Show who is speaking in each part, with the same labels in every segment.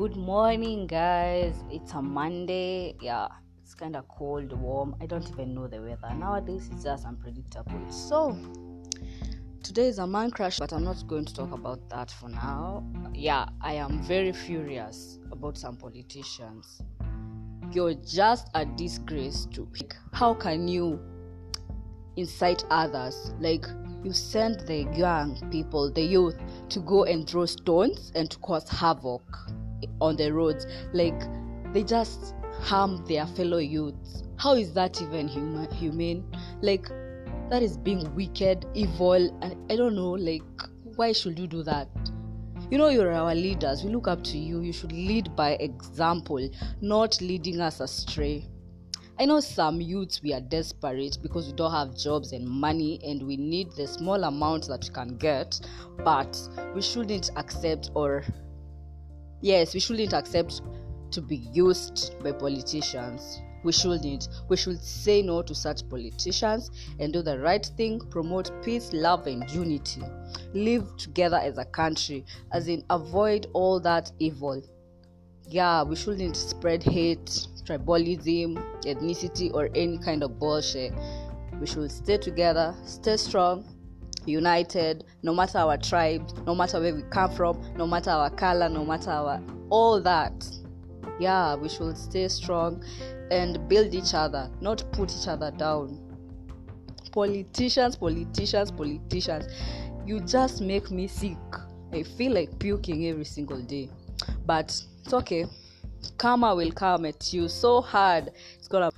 Speaker 1: Good morning, guys. It's a Monday. Yeah, it's kind of cold, warm. I don't even know the weather. Nowadays, it's just unpredictable. So, today is a man crush, but I'm not going to talk about that for now. Yeah, I am very furious about some politicians. You're just a disgrace to. Like, how can you incite others? Like, you send the young people, the youth, to go and throw stones and to cause havoc on the roads. Like, they just harm their fellow youths. How is that even human, humane? Like, that is being wicked, evil, and I don't know, like, why should you do that? You know, you're our leaders. We look up to you. You should lead by example, not leading us astray. I know some youths we are desperate because we don't have jobs and money and we need the small amount that we can get, but we shouldn't accept or yes, we shouldn't accept to be used by politicians. We shouldn't. We should say no to such politicians and do the right thing, promote peace, love, and unity. Live together as a country, as in avoid all that evil. Yeah, we shouldn't spread hate, tribalism, ethnicity, or any kind of bullshit. We should stay together, stay strong, united, no matter our tribes, no matter where we come from, no matter our color, no matter our all that. Yeah, we should stay strong and build each other, not put each other down. Politicians, politicians, politicians, you just make me sick. I feel like puking every single day. But it's okay. Karma will come at you so hard. It's gonna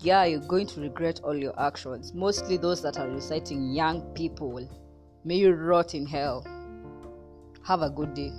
Speaker 1: yeah, you're going to regret all your actions. Mostly those that are reciting young people. May you rot in hell. Have a good day.